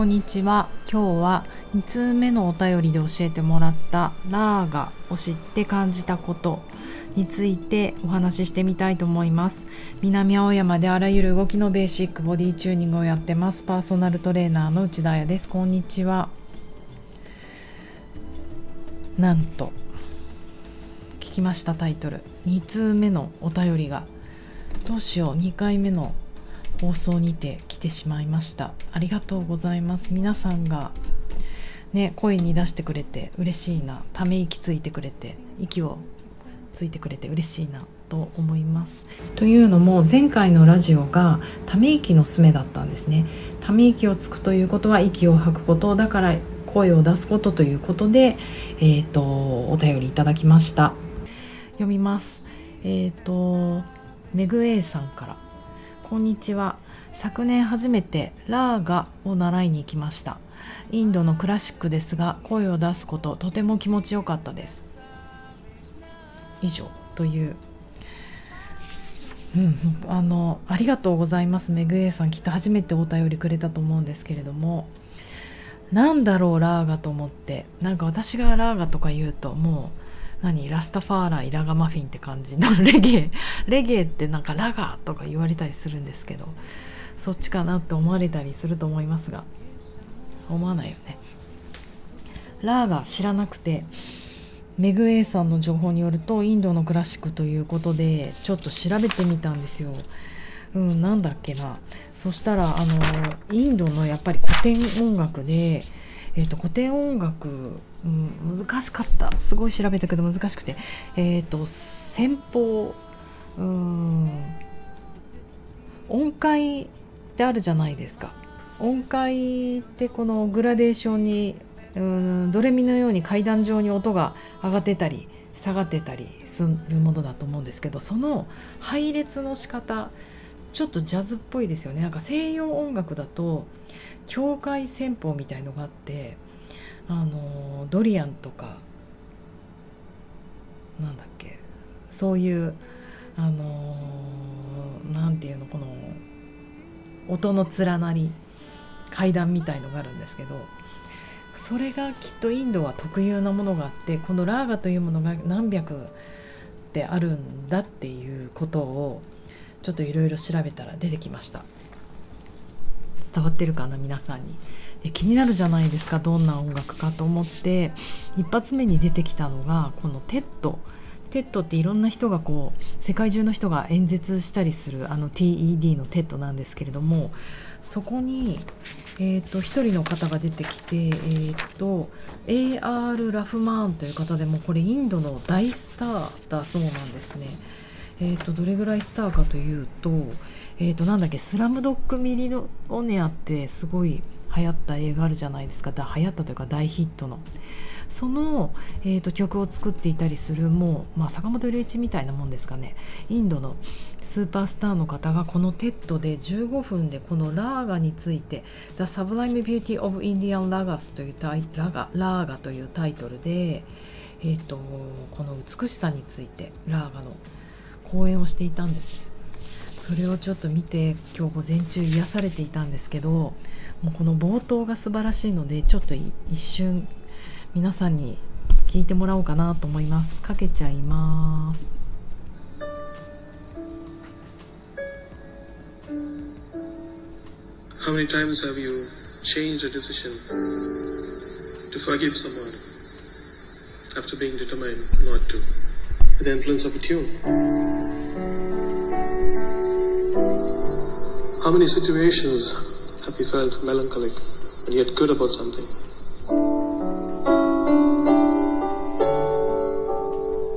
こんにちは。今日は2通目のお便りで教えてもらったラーガを知って感じたことについてお話ししてみたいと思います。南青山であらゆる動きのベーシックボディチューニングをやってます。パーソナルトレーナーの内田彩です。こんにちは。なんと聞きましたタイトル。2通目のお便りがどうしよう。2回目の放送にててしまいました。ありがとうございます。皆さんがね声に出してくれて嬉しいな。ため息ついてくれて息をついてくれて嬉しいなと思います。というのも前回のラジオがため息のすめだったんですね。ため息をつくということは息を吐くことだから声を出すことということでえっ、ー、とお便りいただきました。読みます。えっ、ー、とメグ A さんから。こんにちは。昨年初めてラーガを習いに行きました。インドのクラシックですが声を出すこととても気持ちよかったです。以上という。うん、あのありがとうございます。メグ A さんきっと初めてお便りくれたと思うんですけれども。なんだろうラーガと思って。なんか私がラーガとか言うともう何ラスタファーライラガマフィンって感じの レゲエレゲエってなんかラガーとか言われたりするんですけど。そっちかなって思われたりすると思いますが思わないよね。ラーガ知らなくてメグ A さんの情報によるとインドのクラシックということでちょっと調べてみたんですよ。うん、なんだっけな。そしたらあのインドのやっぱり古典音楽でえーと、古典音楽、うん、難しかった。すごい調べたけど難しくて、えーと、先方うん音階ってあるじゃないですか。音階ってこのグラデーションにうんドレミのように階段状に音が上がってたり下がってたりするものだと思うんですけどその配列の仕方ちょっとジャズっぽいですよね。なんか西洋音楽だと境界戦法みたいのがあってあのドリアンとかなんだっけそういうあのなんていうのこの音の連なり階段みたいのがあるんですけどそれがきっとインドは特有なものがあってこのラーガというものが何百ってあるんだっていうことをちょっといろいろ調べたら出てきました。伝わってるかな皆さんに。で気になるじゃないですかどんな音楽かと思って一発目に出てきたのがこの TED。TEDっていろんな人がこう世界中の人が演説したりするあの TED のテッドなんですけれどもそこに、えーと、1人の方が出てきて、えーと、AR ラフマーンという方でもこれインドの大スターだそうなんですね。えーと、どれぐらいスターかというと,、えー、となんだっけ「スラムドッグミリオネア」ってすごい流行った映画あるじゃないですか。流行ったというか大ヒットの。その、えーと、曲を作っていたりするもう、まあ、坂本龍一みたいなもんですかね。インドのスーパースターの方がこの TEDで15分でこのラーガについて「The Sublime Beauty of Indian Ragas」というタイラガラーガというタイトルで、えーとこの美しさについてラーガの講演をしていたんです。それをちょっと見て今日午前中癒されていたんですけどもうこの冒頭が素晴らしいのでちょっと一瞬皆さんに聞いてもらおうかなと思いますかけちゃいます How many situations He felt melancholic and yet good about something?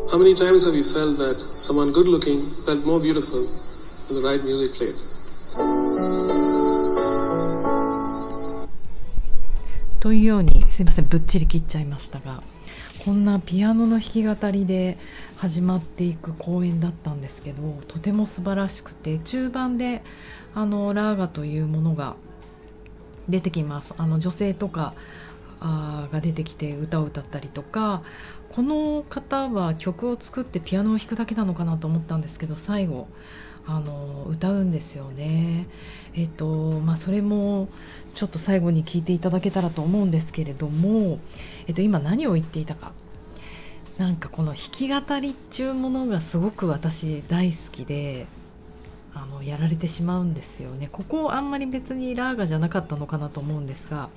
How many times have you felt that someone good looking felt more beautiful when the right music played? というようにすいませんぶっちり切っちゃいましたがこんなピアノの弾き語りで始まっていく公演だったんですけどとても素晴らしくて中盤であのラーガというものが出てきますあの女性とかあが出てきて歌を歌ったりとかこの方は曲を作ってピアノを弾くだけなのかなと思ったんですけど最後あの歌うんですよね。えっとまあ、それもちょっと最後に聞いていただけたらと思うんですけれども、えっと、今何を言っていたかなんかこの弾き語りっちゅうものがすごく私大好きであのやられてしまうんですよねここあんまり別にラーガじゃなかったのかなと思うんですが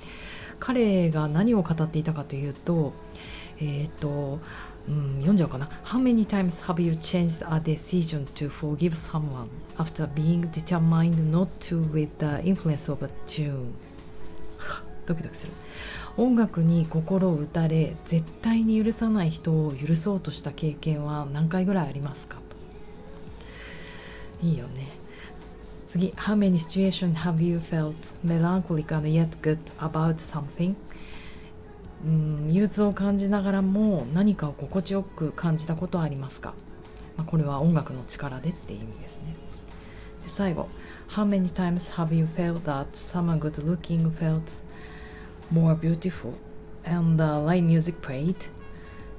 彼が何を語っていたかというとえっ、とうん、読んじゃおうかな。How many times have you changed a decision to forgive someone after being determined not to with the influence of a tune? ドキドキする。音楽に心を打たれ絶対に許さない人を許そうとした経験は何回ぐらいありますかといいよね次 How many situations have you felt melancholic and yet good about something? うん憂鬱を感じながらも何かを心地よく感じたことはありますか、まあ、これは音楽の力でって意味ですねで最後 How many times have you felt that someone good looking felt more beautiful and the light music played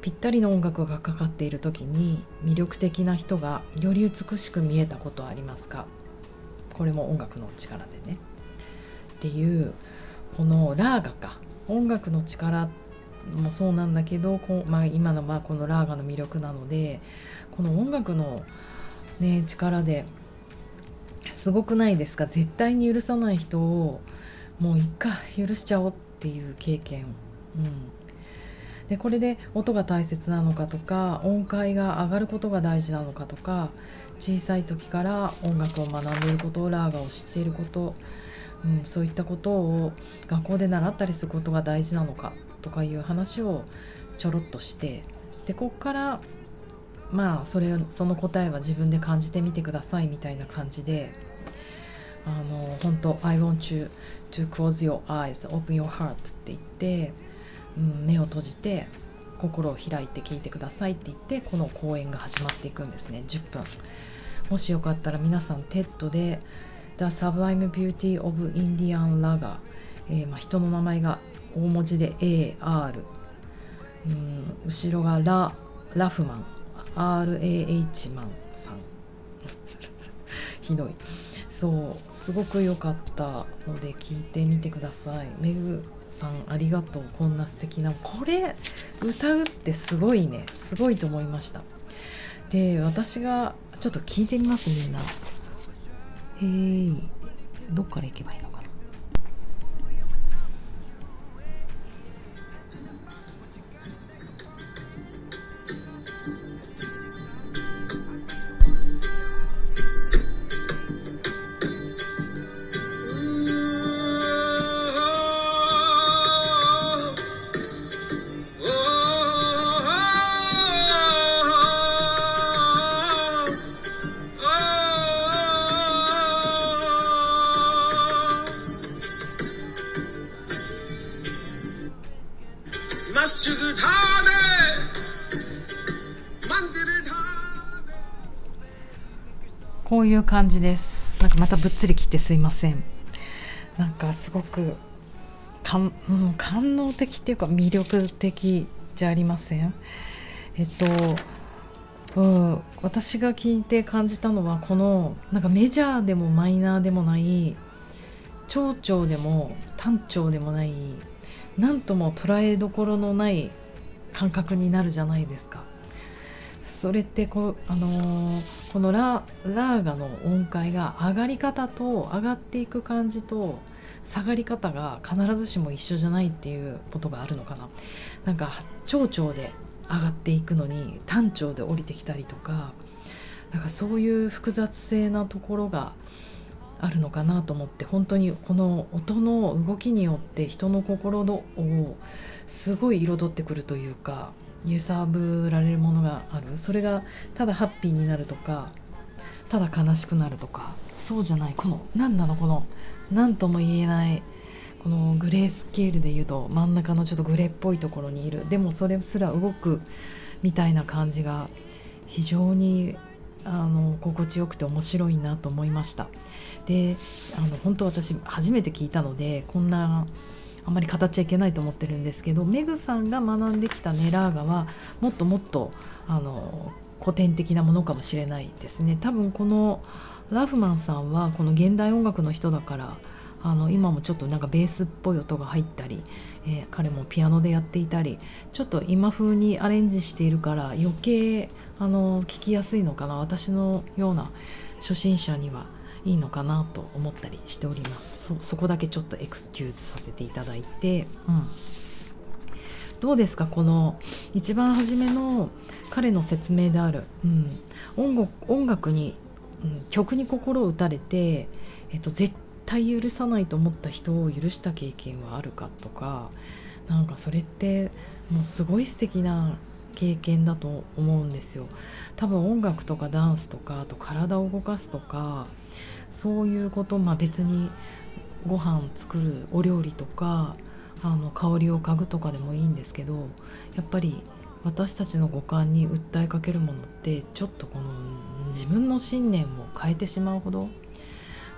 ぴったりの音楽がかかっている時に魅力的な人がより美しく見えたことはありますかこれも音楽の力でね。っていうこのラーガか。音楽の力もそうなんだけどこ、まあ、今のまあこのラーガの魅力なのでこの音楽の、ね、力ですごくないですか？絶対に許さない人をもういっか許しちゃおうっていう経験、うん、でこれで音が大切なのかとか音階が上がることが大事なのかとか小さい時から音楽を学んでいることラーガを知っていることうん、そういったことを学校で習ったりすることが大事なのかとかいう話をちょろっとしてでこっからまあそれその答えは自分で感じてみてくださいみたいな感じであの本当 I want you to close your eyes open your heart って言って、うん、目を閉じて心を開いて聞いてくださいって言ってこの講演が始まっていくんですね。10分。もしよかったら皆さん TED で The Sublime Beauty of Indian Lager、えーまあ、人の名前が大文字で AR、うん、後ろがララフマン。RAH マンさん。ひどい。そうすごく良かったので聞いてみてください。メグさんありがとう。こんな素敵なこれ歌うってすごいね。すごいと思いました。で私がちょっと聞いてみますみんな。へえどっから行けばいいのか。いう感じです。なんかまたぶっつり切ってすいません。なんかすごく感,、うん、感動的っていうか魅力的じゃありません？えっと、うん、私が聞いて感じたのはこのなんかメジャーでもマイナーでもない長調でも短調でもない何とも捉えどころのない感覚になるじゃないですか。それってこ,、あのー、このララーガの音階が上がり方と上がっていく感じと下がり方が必ずしも一緒じゃないっていうことがあるのかな。なんか長調で上がっていくのに短調で降りてきたりとかなんかそういう複雑性なところがあるのかなと思って本当にこの音の動きによって人の心をすごい彩ってくるというか揺さぶられるものがある。それがただハッピーになるとかただ悲しくなるとか。そうじゃない。この何なの？この何とも言えないこのグレースケールで言うと真ん中のちょっとグレーっぽいところにいる。でもそれすら動くみたいな感じが非常にあの心地よくて面白いなと思いました。であの本当私初めて聞いたのでこんなあんまり語っちゃいけないと思ってるんですけどメグさんが学んできたネラーガはもっともっとあの古典的なものかもしれないですね。多分このラフマンさんはこの現代音楽の人だからあの今もちょっとなんかベースっぽい音が入ったり、えー、彼もピアノでやっていたりちょっと今風にアレンジしているから余計あの聞きやすいのかな。私のような初心者には。いいのかなと思ったりしております。そこだけちょっとエクスキューズさせていただいて、うん、どうですか？この一番初めの彼の説明である、うん、音楽音楽に、うん、曲に心を打たれて、えっと、絶対許さないと思った人を許した経験はあるかとかなんかそれってもうすごい素敵な経験だと思うんですよ。多分音楽とかダンスとかあと体を動かすとかそういうことまあ別にご飯作るお料理とかあの香りを嗅ぐとかでもいいんですけどやっぱり私たちの五感に訴えかけるものってちょっとこの自分の信念を変えてしまうほど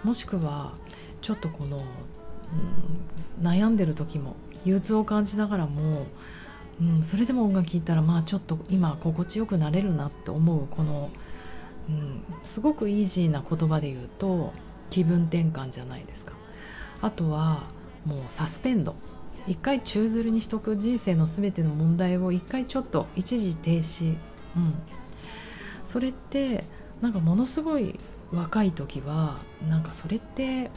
もしくはちょっとこの、うん、悩んでる時も憂鬱を感じながらも、うん、それでも音楽聴いたらまあちょっと今心地よくなれるなって思うこの、うん、すごくイージーな言葉で言うと気分転換じゃないですか。あとはもうサスペンド。一回宙づるにしとく。人生の全ての問題を一回ちょっと一時停止、うん、それってなんかものすごい若い時はなんかそれって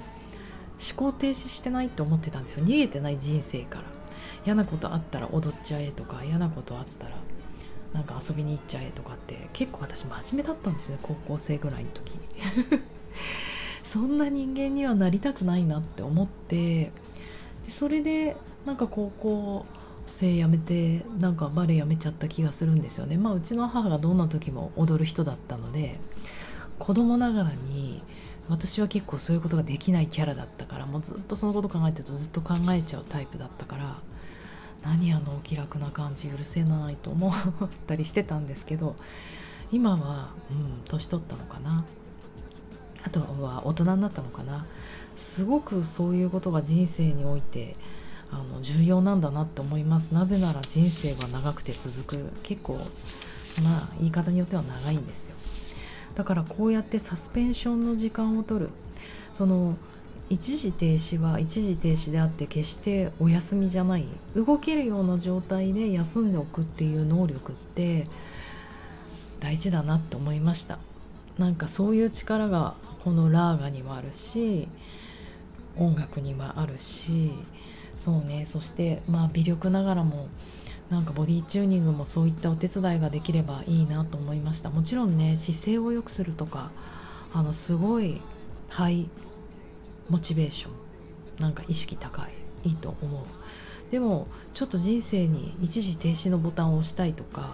思考停止してないと思ってたんですよ。逃げてない人生から。嫌なことあったら踊っちゃえとか嫌なことあったら。なんか遊びに行っちゃえとかって結構私真面目だったんですよね高校生ぐらいの時。に そんな人間にはなりたくないなって思って。でそれでなんか高校生辞めてなんかバレエ辞めちゃった気がするんですよね。まあうちの母がどんな時も踊る人だったので子供ながらに私は結構そういうことができないキャラだったからもうずっとそのこと考えてるとずっと考えちゃうタイプだったから何あのお気楽な感じ許せないと思ったりしてたんですけど今はうん年取ったのかな。あとは大人になったのかな。すごくそういうことが人生においてあの重要なんだなって思います。なぜなら人生は長くて続く。結構まあ言い方によっては長いんですよ。だからこうやってサスペンションの時間を取る。その一時停止は一時停止であって決してお休みじゃない。動けるような状態で休んでおくっていう能力って大事だなって思いました。なんかそういう力がこのラーガにはあるし音楽にはあるしそうね。そしてまあ微力ながらもなんかボディチューニングもそういったお手伝いができればいいなと思いました。もちろんね姿勢を良くするとかあのすごいハイモチベーション。なんか意識高い。いいと思う。でもちょっと人生に一時停止のボタンを押したいとか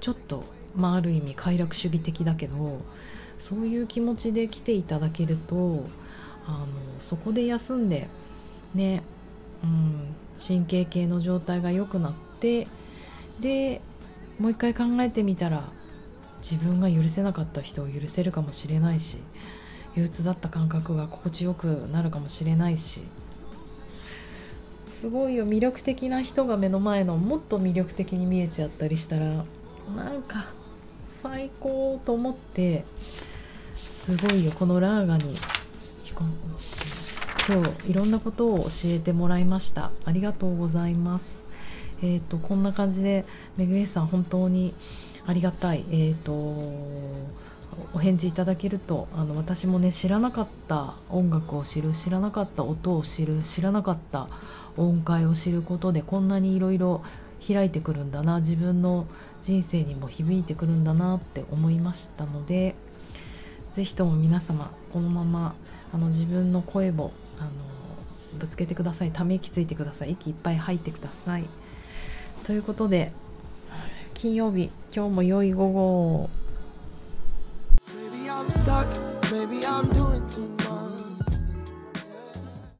ちょっとまあある意味快楽主義的だけどそういう気持ちで来ていただけるとあのそこで休んでねうん神経系の状態が良くなってでもう一回考えてみたら自分が許せなかった人を許せるかもしれないし憂鬱だった感覚が心地よくなるかもしれないし。すごいよ魅力的な人が目の前のもっと魅力的に見えちゃったりしたらなんか最高と思ってすごいよこのラーガに今日いろんなことを教えてもらいました。ありがとうございます。えーと、こんな感じでめぐえさん本当にありがたい、えーと、お返事いただけるとあの私もね知らなかった音楽を知る知らなかった音を知る知らなかった音階を知ることでこんなにいろいろ開いてくるんだな自分の人生にも響いてくるんだなって思いましたので是非とも皆様このままあの自分の声をあのぶつけてくださいため息ついてください息いっぱい吐いてください。ということで金曜日今日も良い午後を。I'm doing